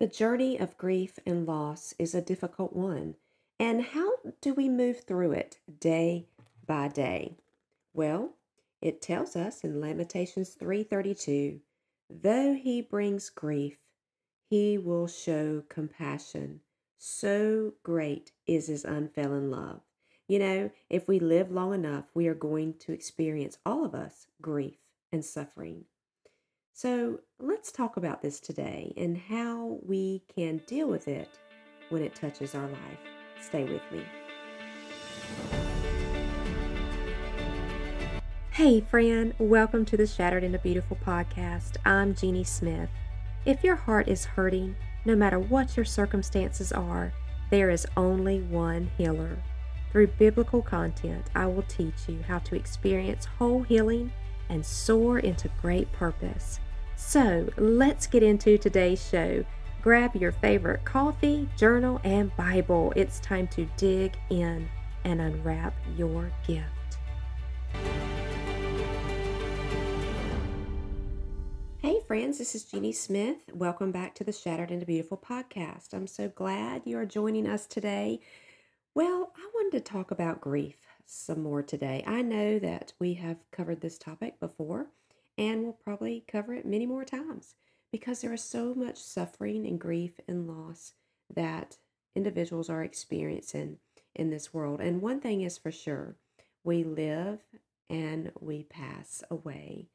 The journey of grief and loss is a difficult one. And how do we move through it day by day? Well, it tells us in Lamentations 3:32, though he brings grief, he will show compassion. So great is his unfailing love. You know, if we live long enough, we are going to experience all of us grief and suffering. So let's talk about this today and how we can deal with it when it touches our life. Stay with me. Hey, friend, welcome to the Shattered into Beautiful podcast. I'm Jeannie Smith. If your heart is hurting, no matter what your circumstances are, there is only one healer. Through biblical content, I will teach you how to experience whole healing and soar into great purpose. So let's get into today's show. Grab your favorite coffee, journal, and Bible. It's time to dig in and unwrap your gift. Hey, friends, this is Jeannie Smith. Welcome back to the Shattered into Beautiful podcast. I'm so glad you are joining us today. Well, I wanted to talk about grief some more today. I know that we have covered this topic before and we'll probably cover it many more times because there is so much suffering and grief and loss that individuals are experiencing in this world. And one thing is for sure we live and we pass away,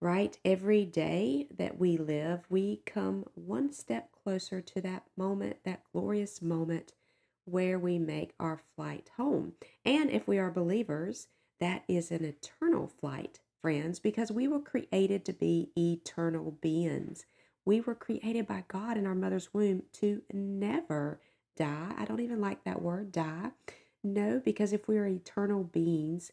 right? Every day that we live, we come one step closer to that moment, that glorious moment where we make our flight home. And if we are believers, that is an eternal flight friends, because we were created to be eternal beings. We were created by God in our mother's womb to never die. I don't even like that word, die. No, because if we are eternal beings,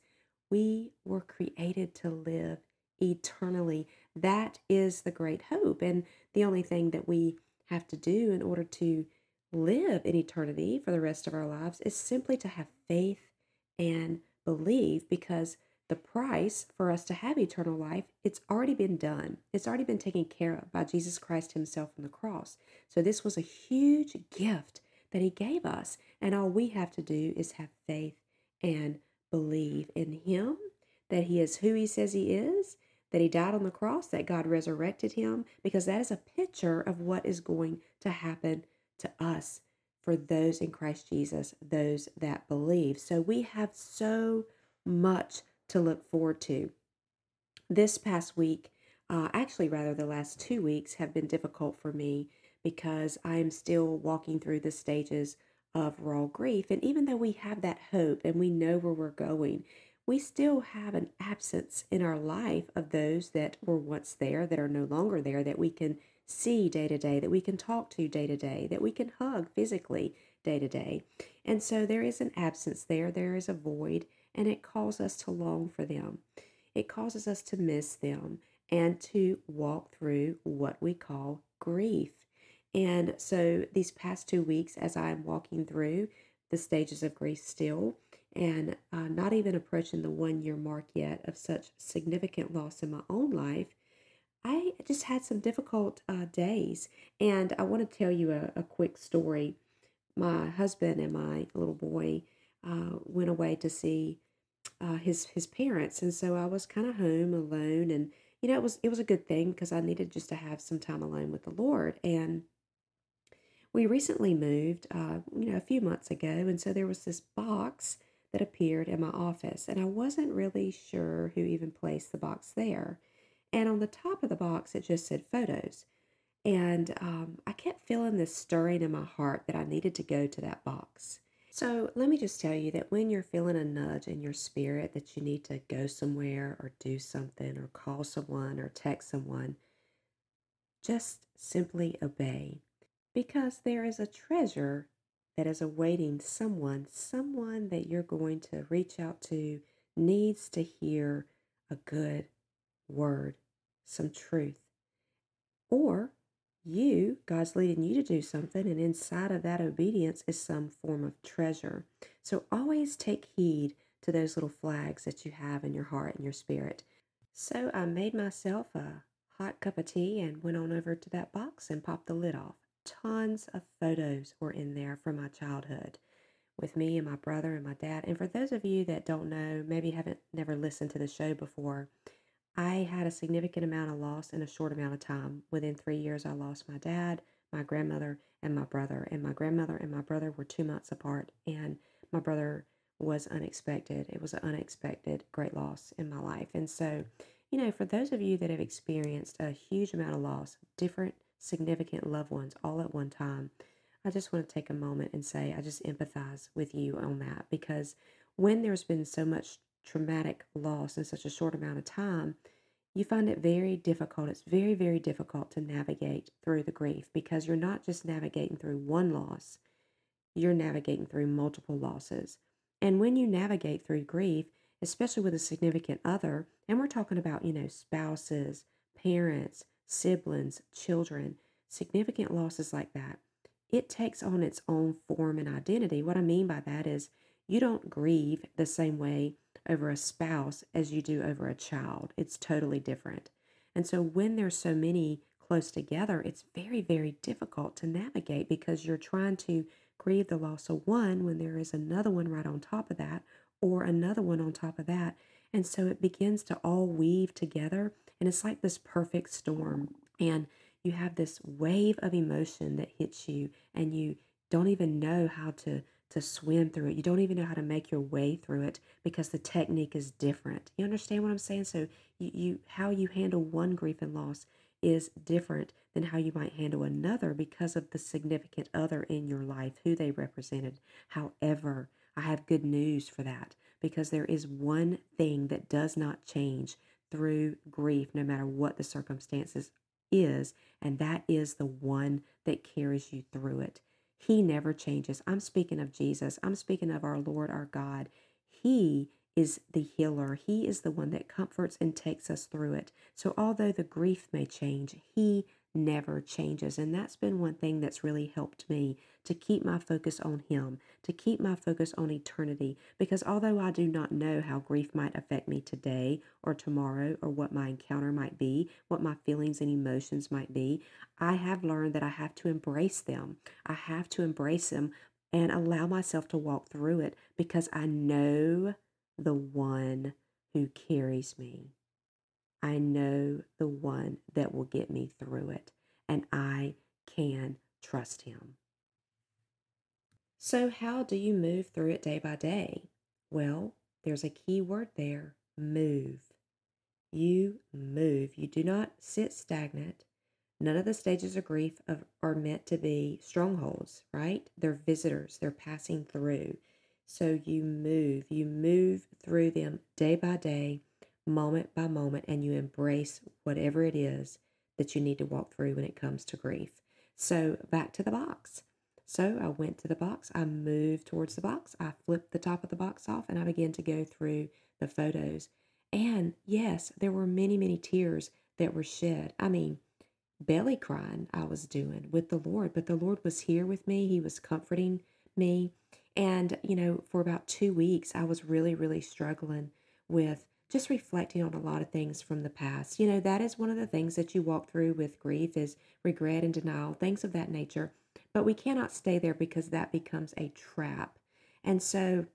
we were created to live eternally. That is the great hope. And the only thing that we have to do in order to live in eternity for the rest of our lives is simply to have faith and believe because the price for us to have eternal life, it's already been done. It's already been taken care of by Jesus Christ Himself on the cross. So this was a huge gift that He gave us. And all we have to do is have faith and believe in Him, that He is who He says He is, that He died on the cross, that God resurrected Him, because that is a picture of what is going to happen to us for those in Christ Jesus, those that believe. So we have so much to look forward to. This past week, uh, actually, rather, the last two weeks have been difficult for me because I am still walking through the stages of raw grief. And even though we have that hope and we know where we're going, we still have an absence in our life of those that were once there, that are no longer there, that we can see day to day, that we can talk to day to day, that we can hug physically day to day. And so there is an absence there, there is a void and it calls us to long for them. It causes us to miss them and to walk through what we call grief. And so these past two weeks, as I'm walking through the stages of grief still, and uh, not even approaching the one year mark yet of such significant loss in my own life, I just had some difficult uh, days. And I want to tell you a, a quick story. My husband and my little boy uh, went away to see uh, his his parents, and so I was kind of home alone, and you know it was it was a good thing because I needed just to have some time alone with the Lord, and we recently moved, uh, you know, a few months ago, and so there was this box that appeared in my office, and I wasn't really sure who even placed the box there, and on the top of the box it just said photos. And um, I kept feeling this stirring in my heart that I needed to go to that box. So let me just tell you that when you're feeling a nudge in your spirit that you need to go somewhere or do something or call someone or text someone, just simply obey because there is a treasure that is awaiting someone, someone that you're going to reach out to needs to hear a good word, some truth. Or you, God's leading you to do something, and inside of that obedience is some form of treasure. So always take heed to those little flags that you have in your heart and your spirit. So I made myself a hot cup of tea and went on over to that box and popped the lid off. tons of photos were in there from my childhood with me and my brother and my dad. And for those of you that don't know, maybe haven't never listened to the show before, I had a significant amount of loss in a short amount of time. Within three years, I lost my dad, my grandmother, and my brother. And my grandmother and my brother were two months apart. And my brother was unexpected. It was an unexpected great loss in my life. And so, you know, for those of you that have experienced a huge amount of loss, different significant loved ones all at one time, I just want to take a moment and say I just empathize with you on that because when there's been so much traumatic loss in such a short amount of time, you find it very difficult. It's very, very difficult to navigate through the grief because you're not just navigating through one loss, you're navigating through multiple losses. And when you navigate through grief, especially with a significant other, and we're talking about, you know, spouses, parents, siblings, children, significant losses like that, it takes on its own form and identity. What I mean by that is you don't grieve the same way over a spouse as you do over a child. It's totally different. And so when there's so many close together, it's very, very difficult to navigate because you're trying to grieve the loss of one when there is another one right on top of that or another one on top of that. And so it begins to all weave together and it's like this perfect storm. And you have this wave of emotion that hits you and you don't even know how to to swim through it. You don't even know how to make your way through it because the technique is different. You understand what I'm saying? So you, you how you handle one grief and loss is different than how you might handle another because of the significant other in your life, who they represented. However, I have good news for that because there is one thing that does not change through grief, no matter what the circumstances is, and that is the one that carries you through it. He never changes. I'm speaking of Jesus. I'm speaking of our Lord, our God. He is the healer. He is the one that comforts and takes us through it. So, although the grief may change, He never changes. And that's been one thing that's really helped me to keep my focus on Him, to keep my focus on eternity. Because although I do not know how grief might affect me today or tomorrow, or what my encounter might be, what my feelings and emotions might be, I have learned that I have to embrace them. I have to embrace them and allow myself to walk through it because I know the one who carries me. I know the one that will get me through it, and I can trust him. So, how do you move through it day by day? Well, there's a key word there move. You move. You do not sit stagnant. None of the stages of grief are meant to be strongholds, right? They're visitors, they're passing through. So you move, you move through them day by day moment by moment and you embrace whatever it is that you need to walk through when it comes to grief. So, back to the box. So, I went to the box, I moved towards the box, I flipped the top of the box off, and I began to go through the photos. And yes, there were many, many tears that were shed. I mean, belly crying I was doing with the Lord, but the Lord was here with me. He was comforting me. And, you know, for about two weeks, I was really, really struggling with just reflecting on a lot of things from the past. You know, that is one of the things that you walk through with grief is regret and denial, things of that nature. But we cannot stay there because that becomes a trap. And so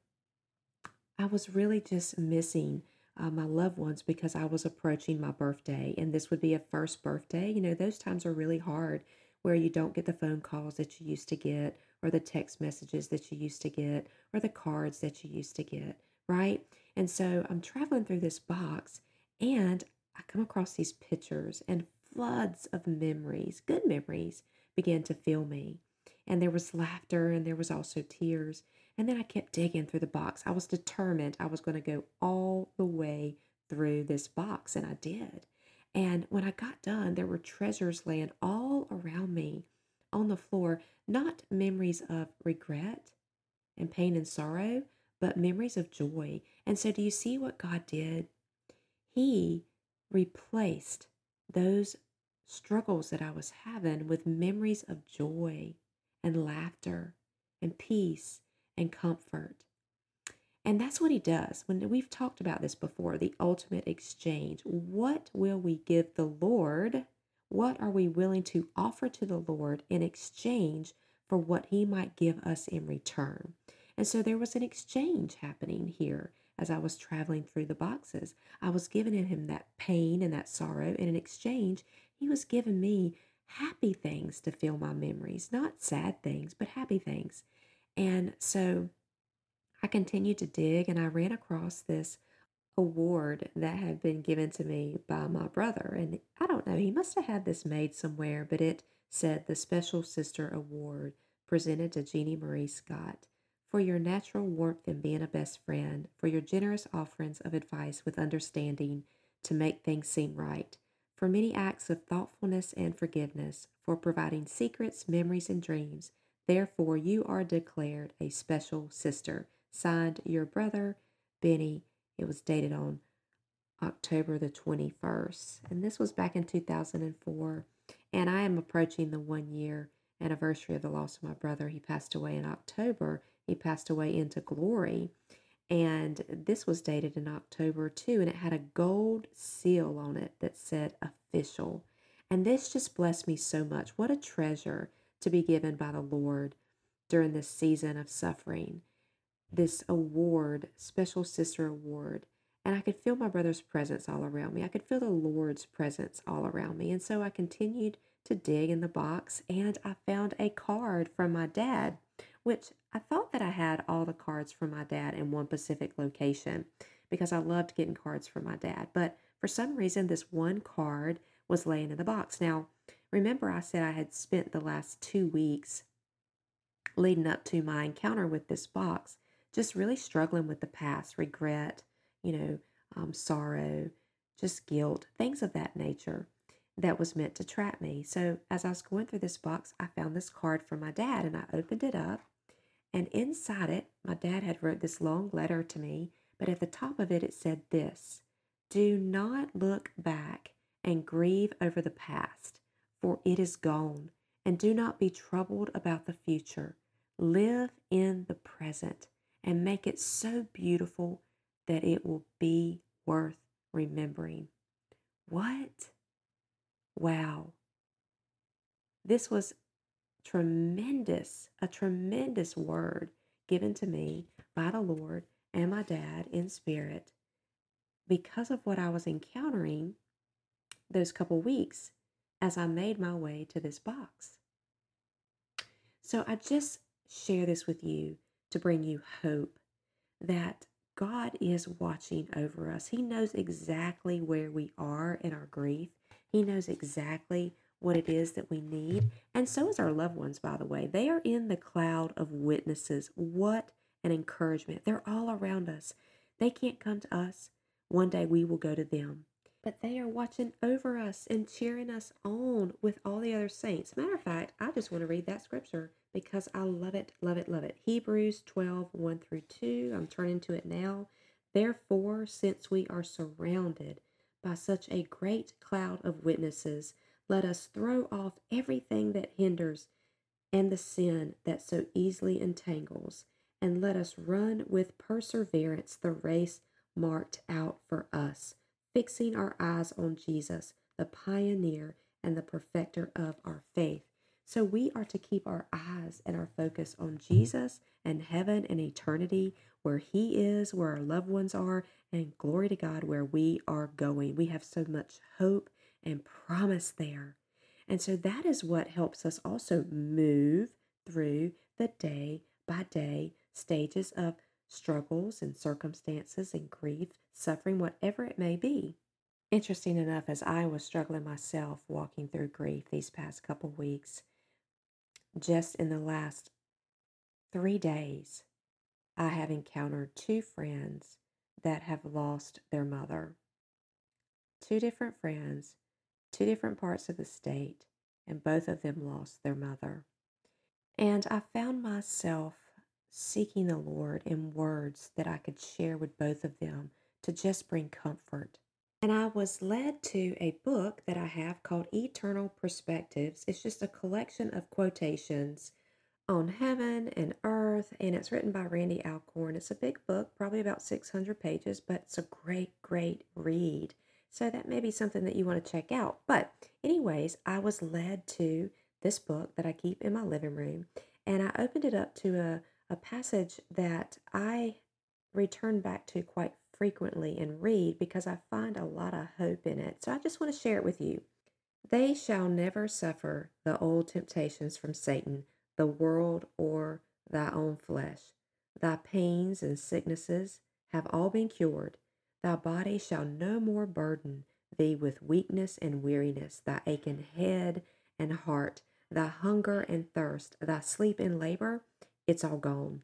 I was really just missing uh, my loved ones because I was approaching my birthday and this would be a first birthday. You know, those times are really hard where you don't get the phone calls that you used to get or the text messages that you used to get or the cards that you used to get, right? And so I'm traveling through this box and I come across these pictures and floods of memories, good memories, began to fill me. And there was laughter and there was also tears. And then I kept digging through the box. I was determined I was going to go all the way through this box, and I did. And when I got done, there were treasures laying all around me on the floor, not memories of regret and pain and sorrow, but memories of joy. And so, do you see what God did? He replaced those struggles that I was having with memories of joy and laughter and peace and comfort. And that's what he does. When we've talked about this before, the ultimate exchange. What will we give the Lord? What are we willing to offer to the Lord in exchange for what He might give us in return? And so there was an exchange happening here as I was traveling through the boxes. I was giving him that pain and that sorrow, and in exchange, he was giving me happy things to fill my memories, not sad things, but happy things. And so I continued to dig and I ran across this award that had been given to me by my brother. And I don't know, he must have had this made somewhere, but it said the Special Sister Award presented to Jeannie Marie Scott for your natural warmth in being a best friend, for your generous offerings of advice with understanding to make things seem right, for many acts of thoughtfulness and forgiveness, for providing secrets, memories, and dreams. Therefore, you are declared a special sister. Signed, your brother, Benny. It was dated on October the 21st. And this was back in 2004. And I am approaching the one year anniversary of the loss of my brother. He passed away in October. He passed away into glory. And this was dated in October too, and it had a gold seal on it that said official. And this just blessed me so much. What a treasure to be given by the Lord during this season of suffering. This award, Special Sister Award. And I could feel my brother's presence all around me. I could feel the Lord's presence all around me. And so I continued to dig in the box and I found a card from my dad which I thought that I had all the cards from my dad in one specific location because I loved getting cards from my dad. But for some reason, this one card was laying in the box. Now, remember, I said I had spent the last two weeks leading up to my encounter with this box just really struggling with the past, regret, you know, um, sorrow, just guilt, things of that nature that was meant to trap me. So, as I was going through this box, I found this card from my dad and I opened it up and inside it, my dad had wrote this long letter to me, but at the top of it, it said this Do not look back and grieve over the past, for it is gone, and do not be troubled about the future. Live in the present and make it so beautiful that it will be worth remembering. What? Wow. This was tremendous, a tremendous word given to me by the Lord and my dad in spirit because of what I was encountering those couple weeks as I made my way to this box. So I just share this with you to bring you hope that God is watching over us. He knows exactly where we are in our grief. He knows exactly what it is that we need. And so is our loved ones, by the way. They are in the cloud of witnesses. What an encouragement. They're all around us. They can't come to us. One day we will go to them. But they are watching over us and cheering us on with all the other saints. Matter of fact, I just want to read that scripture because I love it, love it, love it. Hebrews 12, 1 through 2. I'm turning to it now. Therefore, since we are surrounded by such a great cloud of witnesses, let us throw off everything that hinders and the sin that so easily entangles, and let us run with perseverance the race marked out for us, fixing our eyes on Jesus, the pioneer and the perfecter of our faith. So we are to keep our eyes and our focus on Jesus and heaven and eternity, where He is, where our loved ones are, and glory to God, where we are going. We have so much hope and promise there. And so that is what helps us also move through the day by day stages of struggles and circumstances and grief, suffering, whatever it may be. Interesting enough, as I was struggling myself walking through grief these past couple weeks, just in the last three days, I have encountered two friends that have lost their mother. Two different friends two different parts of the state, and both of them lost their mother. And I found myself seeking the Lord in words that I could share with both of them to just bring comfort. And I was led to a book that I have called Eternal Perspectives. It's just a collection of quotations on heaven and earth, and it's written by Randy Alcorn. It's a big book, probably about 600 pages, but it's a great, great read So that may be something that you want to check out. But, anyways, I was led to this book that I keep in my living room, and I opened it up to a, a passage that I return back to quite frequently and read because I find a lot of hope in it. So I just want to share it with you. They shall never suffer the old temptations from Satan, the world, or thy own flesh. Thy pains and sicknesses have all been cured. Thy body shall no more burden thee with weakness and weariness, thy aching head and heart, thy hunger and thirst, thy sleep and labor, it's all gone.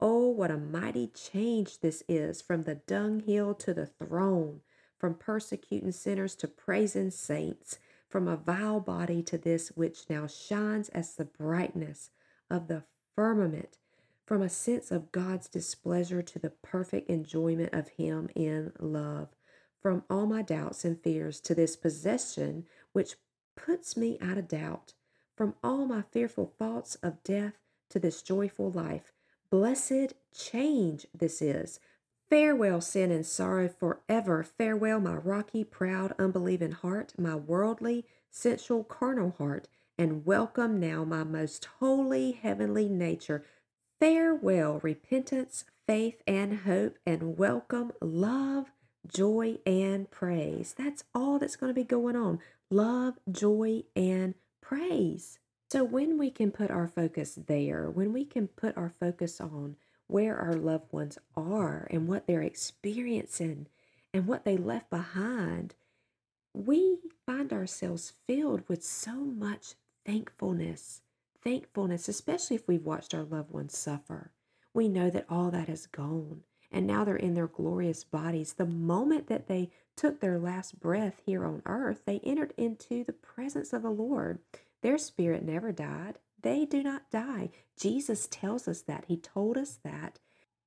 Oh, what a mighty change this is from the dunghill to the throne, from persecuting sinners to praising saints, from a vile body to this which now shines as the brightness of the firmament, from a sense of God's displeasure to the perfect enjoyment of Him in love, from all my doubts and fears to this possession which puts me out of doubt, from all my fearful thoughts of death to this joyful life Blessed change this is. Farewell, sin and sorrow forever. Farewell, my rocky, proud, unbelieving heart, my worldly, sensual, carnal heart, and welcome now my most holy, heavenly nature. Farewell, repentance, faith, and hope, and welcome love, joy, and praise. That's all that's going to be going on love, joy, and praise. So, when we can put our focus there, when we can put our focus on where our loved ones are and what they're experiencing and what they left behind, we find ourselves filled with so much thankfulness. Thankfulness, especially if we've watched our loved ones suffer. We know that all that is gone and now they're in their glorious bodies. The moment that they took their last breath here on earth, they entered into the presence of the Lord. Their spirit never died. They do not die. Jesus tells us that. He told us that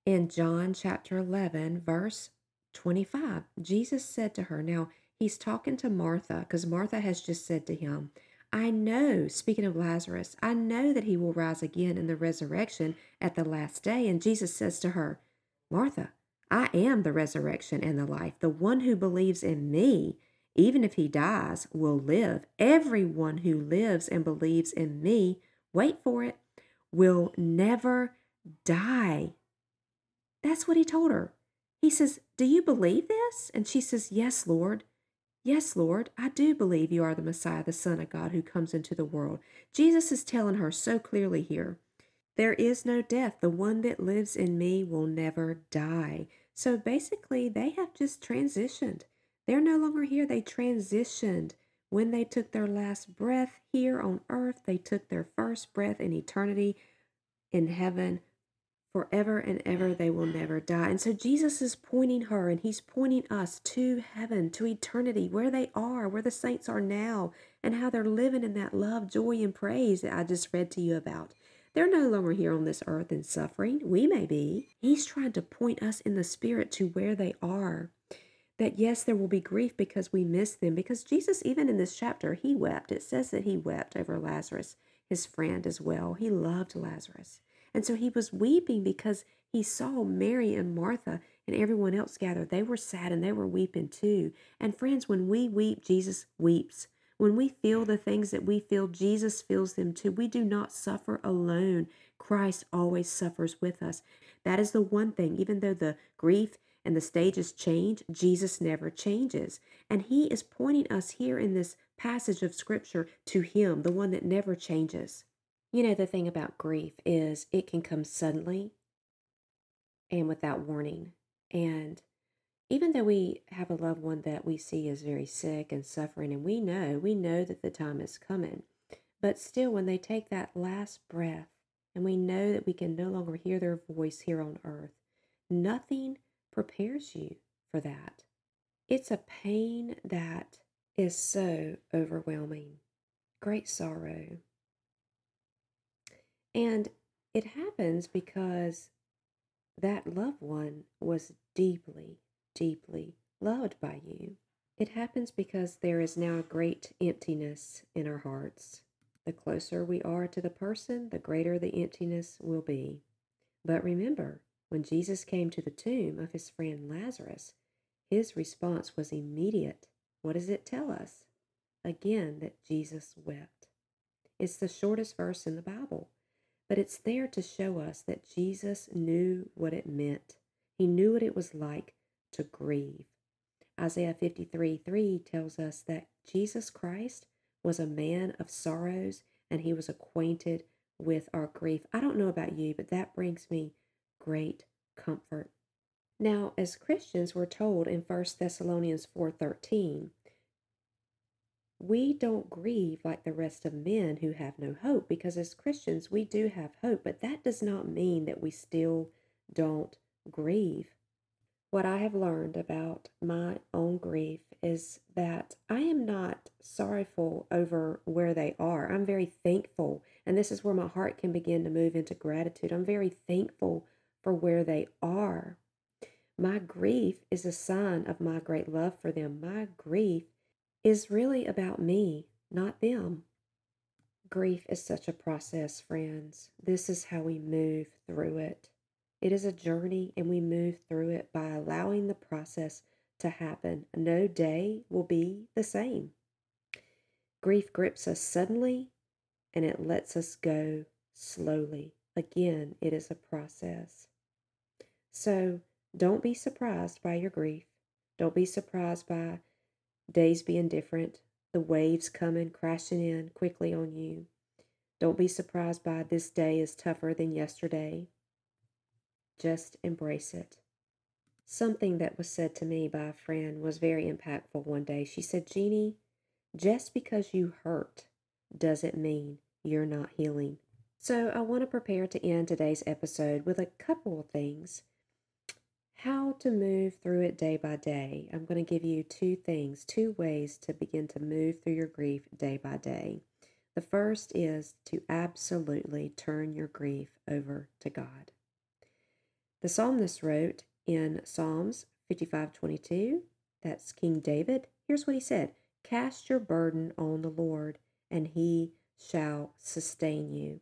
in John chapter 11, verse 25. Jesus said to her, Now he's talking to Martha because Martha has just said to him, I know, speaking of Lazarus, I know that he will rise again in the resurrection at the last day. And Jesus says to her, Martha, I am the resurrection and the life. The one who believes in me, even if he dies, will live. Everyone who lives and believes in me, wait for it, will never die. That's what he told her. He says, Do you believe this? And she says, Yes, Lord. Yes, Lord, I do believe you are the Messiah, the Son of God who comes into the world. Jesus is telling her so clearly here there is no death. The one that lives in me will never die. So basically, they have just transitioned. They're no longer here. They transitioned. When they took their last breath here on earth, they took their first breath in eternity in heaven. Forever and ever, they will never die. And so Jesus is pointing her and he's pointing us to heaven, to eternity, where they are, where the saints are now, and how they're living in that love, joy, and praise that I just read to you about. They're no longer here on this earth in suffering. We may be. He's trying to point us in the spirit to where they are that yes, there will be grief because we miss them. Because Jesus, even in this chapter, he wept. It says that he wept over Lazarus, his friend as well. He loved Lazarus. And so he was weeping because he saw Mary and Martha and everyone else gathered. They were sad and they were weeping too. And friends, when we weep, Jesus weeps. When we feel the things that we feel, Jesus feels them too. We do not suffer alone. Christ always suffers with us. That is the one thing, even though the grief and the stages change, Jesus never changes. And he is pointing us here in this passage of scripture to him, the one that never changes. You know, the thing about grief is it can come suddenly and without warning. And even though we have a loved one that we see is very sick and suffering, and we know, we know that the time is coming, but still, when they take that last breath and we know that we can no longer hear their voice here on earth, nothing prepares you for that. It's a pain that is so overwhelming, great sorrow. And it happens because that loved one was deeply, deeply loved by you. It happens because there is now a great emptiness in our hearts. The closer we are to the person, the greater the emptiness will be. But remember, when Jesus came to the tomb of his friend Lazarus, his response was immediate what does it tell us? Again, that Jesus wept. It's the shortest verse in the Bible, but it's there to show us that Jesus knew what it meant. He knew what it was like to grieve. Isaiah 53 3 tells us that Jesus Christ was a man of sorrows and he was acquainted with our grief. I don't know about you, but that brings me great comfort. Now, as Christians, we're told in 1 Thessalonians 4:13, we don't grieve like the rest of men who have no hope because as Christians, we do have hope, but that does not mean that we still don't grieve. What I have learned about my own grief is that I am not sorrowful over where they are. I'm very thankful, and this is where my heart can begin to move into gratitude. I'm very thankful for where they are. My grief is a sign of my great love for them. My grief is really about me, not them. Grief is such a process, friends. This is how we move through it. It is a journey, and we move through it by allowing the process to happen. No day will be the same. Grief grips us suddenly, and it lets us go slowly. Again, it is a process. So don't be surprised by your grief. Don't be surprised by days being different, the waves coming crashing in quickly on you. Don't be surprised by this day is tougher than yesterday. Just embrace it. Something that was said to me by a friend was very impactful one day. She said, Jeannie, just because you hurt doesn't mean you're not healing. So I want to prepare to end today's episode with a couple of things how to move through it day by day. I'm going to give you two things, two ways to begin to move through your grief day by day. The first is to absolutely turn your grief over to God. The psalmist wrote in Psalms 55:22, that's King David. Here's what he said: "Cast your burden on the Lord, and he shall sustain you."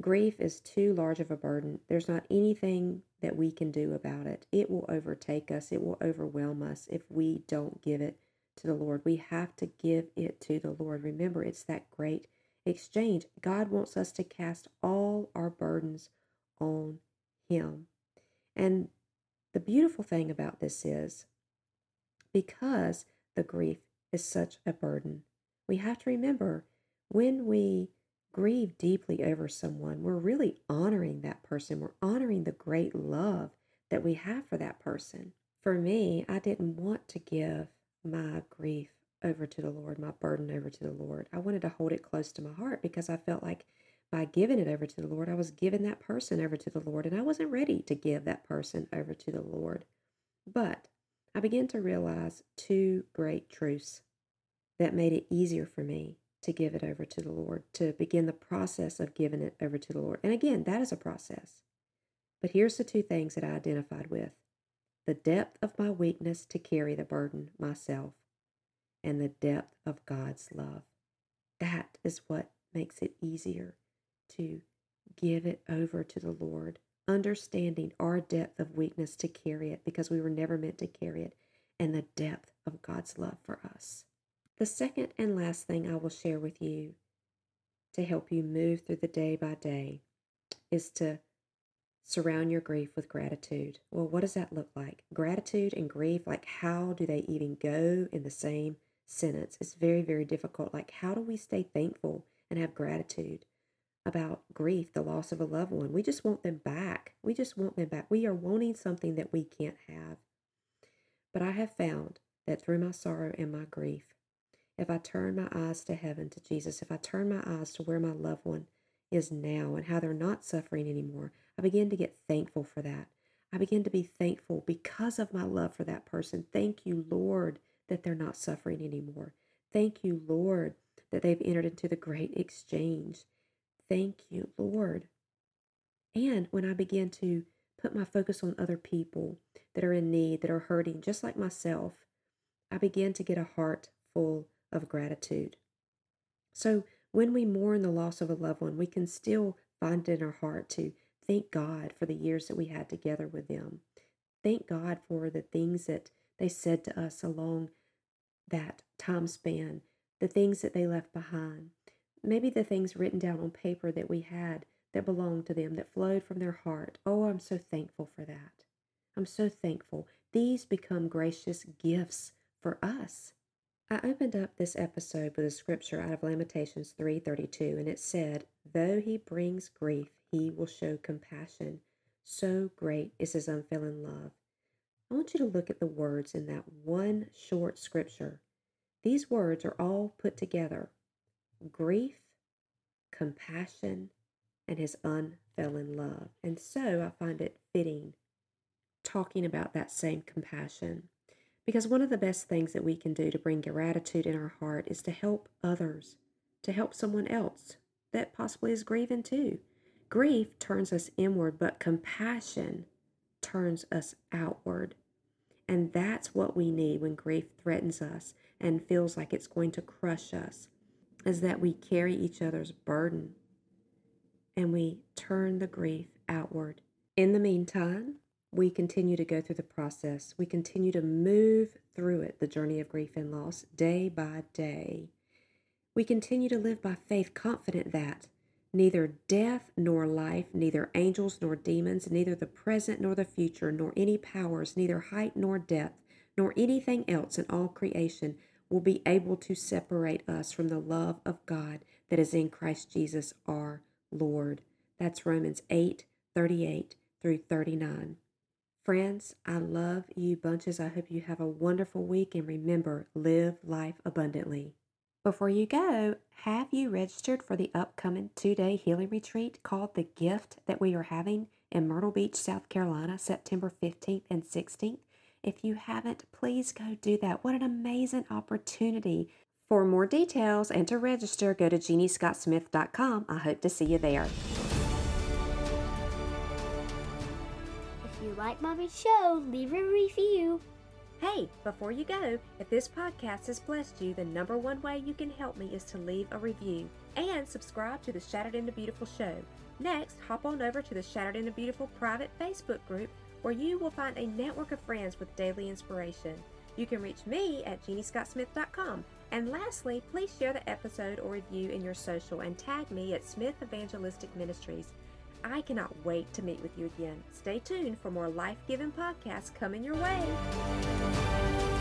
Grief is too large of a burden. There's not anything that we can do about it. It will overtake us, it will overwhelm us if we don't give it to the Lord. We have to give it to the Lord. Remember, it's that great exchange. God wants us to cast all our burdens on Him. And the beautiful thing about this is because the grief is such a burden, we have to remember when we grieve deeply over someone, we're really honoring that person. We're honoring the great love that we have for that person. For me, I didn't want to give my grief over to the Lord, my burden over to the Lord. I wanted to hold it close to my heart because I felt like by giving it over to the Lord, I was giving that person over to the Lord, and I wasn't ready to give that person over to the Lord. But I began to realize two great truths that made it easier for me to give it over to the Lord, to begin the process of giving it over to the Lord. And again, that is a process. But here's the two things that I identified with the depth of my weakness to carry the burden myself, and the depth of God's love. That is what makes it easier to give it over to the Lord, understanding our depth of weakness to carry it because we were never meant to carry it, and the depth of God's love for us. The second and last thing I will share with you to help you move through the day by day is to surround your grief with gratitude. Well, what does that look like? Gratitude and grief, like how do they even go in the same sentence? It's very, very difficult. Like, how do we stay thankful and have gratitude about grief, the loss of a loved one? We just want them back. We just want them back. We are wanting something that we can't have. But I have found that through my sorrow and my grief, if I turn my eyes to heaven, to Jesus, if I turn my eyes to where my loved one is now and how they're not suffering anymore, I begin to get thankful for that. I begin to be thankful because of my love for that person. Thank you, Lord, that they're not suffering anymore. Thank you, Lord, that they've entered into the great exchange. Thank you, Lord. And when I begin to put my focus on other people that are in need, that are hurting, just like myself, I begin to get a heart full of gratitude. So, when we mourn the loss of a loved one, we can still find it in our heart to thank God for the years that we had together with them. Thank God for the things that they said to us along that time span, the things that they left behind, maybe the things written down on paper that we had that belonged to them, that flowed from their heart. Oh, I'm so thankful for that. I'm so thankful. These become gracious gifts for us. I opened up this episode with a scripture out of Lamentations 3:32 and it said, "Though he brings grief, he will show compassion. So great is his unfailing love." I want you to look at the words in that one short scripture. These words are all put together. Grief, compassion, and his unfailing love. And so I find it fitting talking about that same compassion. Because one of the best things that we can do to bring gratitude in our heart is to help others, to help someone else that possibly is grieving too. Grief turns us inward, but compassion turns us outward. And that's what we need when grief threatens us and feels like it's going to crush us, is that we carry each other's burden and we turn the grief outward. In the meantime, we continue to go through the process. We continue to move through it, the journey of grief and loss, day by day. We continue to live by faith, confident that neither death nor life, neither angels nor demons, neither the present nor the future, nor any powers, neither height nor depth, nor anything else in all creation will be able to separate us from the love of God that is in Christ Jesus our Lord. That's Romans 8 38 through 39. Friends, I love you bunches. I hope you have a wonderful week and remember, live life abundantly. Before you go, have you registered for the upcoming two day healing retreat called The Gift that we are having in Myrtle Beach, South Carolina, September 15th and 16th? If you haven't, please go do that. What an amazing opportunity. For more details and to register, go to jeanniescottsmith.com. I hope to see you there. Like Mommy's show, leave a review. Hey, before you go, if this podcast has blessed you, the number one way you can help me is to leave a review and subscribe to the Shattered into Beautiful show. Next, hop on over to the Shattered into Beautiful private Facebook group where you will find a network of friends with daily inspiration. You can reach me at jeanniescottsmith.com. And lastly, please share the episode or review in your social and tag me at Smith Evangelistic Ministries. I cannot wait to meet with you again. Stay tuned for more life giving podcasts coming your way.